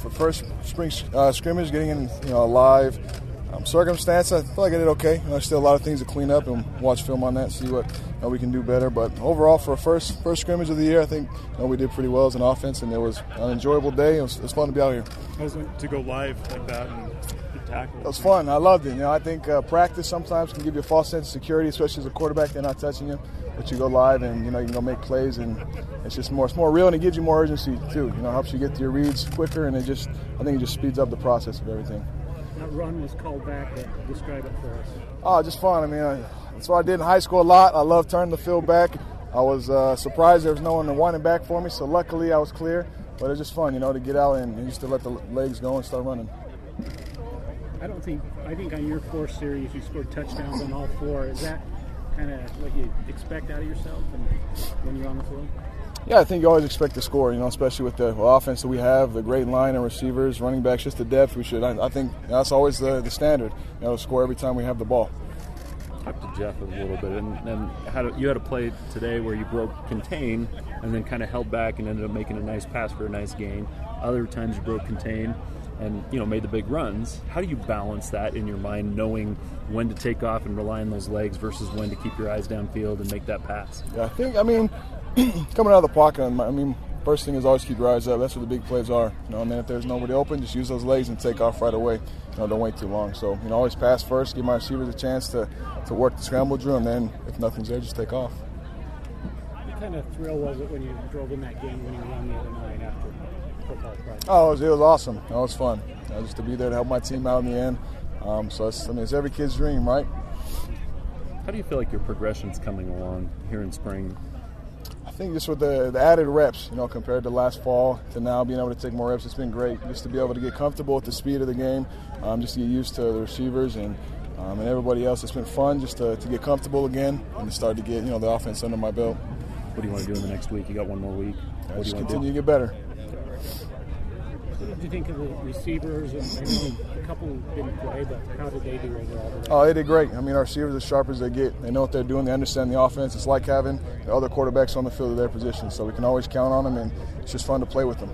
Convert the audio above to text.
for first spring uh, scrimmage, getting in you know live um, circumstance, I feel like I did okay. You know, there's still a lot of things to clean up and watch film on that, see what you know, we can do better. But overall, for a first first scrimmage of the year, I think you know, we did pretty well as an offense, and it was an enjoyable day. It was, it was fun to be out here. How was it to go live like that and tackle? It was fun. I loved it. You know, I think uh, practice sometimes can give you a false sense of security, especially as a quarterback. They're not touching you, but you go live and you know you can go make plays, and it's just more it's more real, and it gives you more urgency too. You know, helps you get to your reads quicker, and it just I think it just speeds up the process of everything. That run was called back. Describe it for us. Oh, just fun. I mean, I, that's what I did in high school a lot. I love turning the field back. I was uh, surprised there was no one to wind it back for me, so luckily I was clear. But it was just fun, you know, to get out and, and just to let the legs go and start running. I don't think I think on your four series you scored touchdowns on all four. Is that kind of what you expect out of yourself when you're on the field? Yeah, I think you always expect to score, you know, especially with the offense that we have, the great line and receivers, running backs, just the depth we should. I, I think that's always the, the standard, you know, score every time we have the ball. Talk to Jeff a little bit, and, and how to, you had a play today where you broke contain and then kind of held back and ended up making a nice pass for a nice gain. Other times you broke contain and you know made the big runs. How do you balance that in your mind, knowing when to take off and rely on those legs versus when to keep your eyes downfield and make that pass? Yeah, I think I mean coming out of the pocket, I mean, first thing is always keep your eyes up. That's where the big plays are. You know, and then if there's nobody open, just use those legs and take off right away. You know, don't wait too long. So, you know, always pass first, give my receivers a chance to, to work the scramble drill, and then if nothing's there, just take off. What kind of thrill was it when you drove in that game when you won the other night after football practice? Oh, it was, it was awesome. It was fun. You know, just to be there to help my team out in the end. Um, so, it's, I mean, it's every kid's dream, right? How do you feel like your progression's coming along here in spring? I think just with the, the, added reps, you know, compared to last fall to now being able to take more reps, it's been great. Just to be able to get comfortable with the speed of the game, um, just to get used to the receivers and um, and everybody else. It's been fun just to, to get comfortable again and to start to get you know the offense under my belt. What do you want to do in the next week? You got one more week. What do just you want continue to, to get better. Did you think of the receivers? And a couple didn't play, but how did they do overall? Oh, they did great. I mean, our receivers are as sharp as they get. They know what they're doing. They understand the offense. It's like having the other quarterbacks on the field of their position, so we can always count on them, and it's just fun to play with them.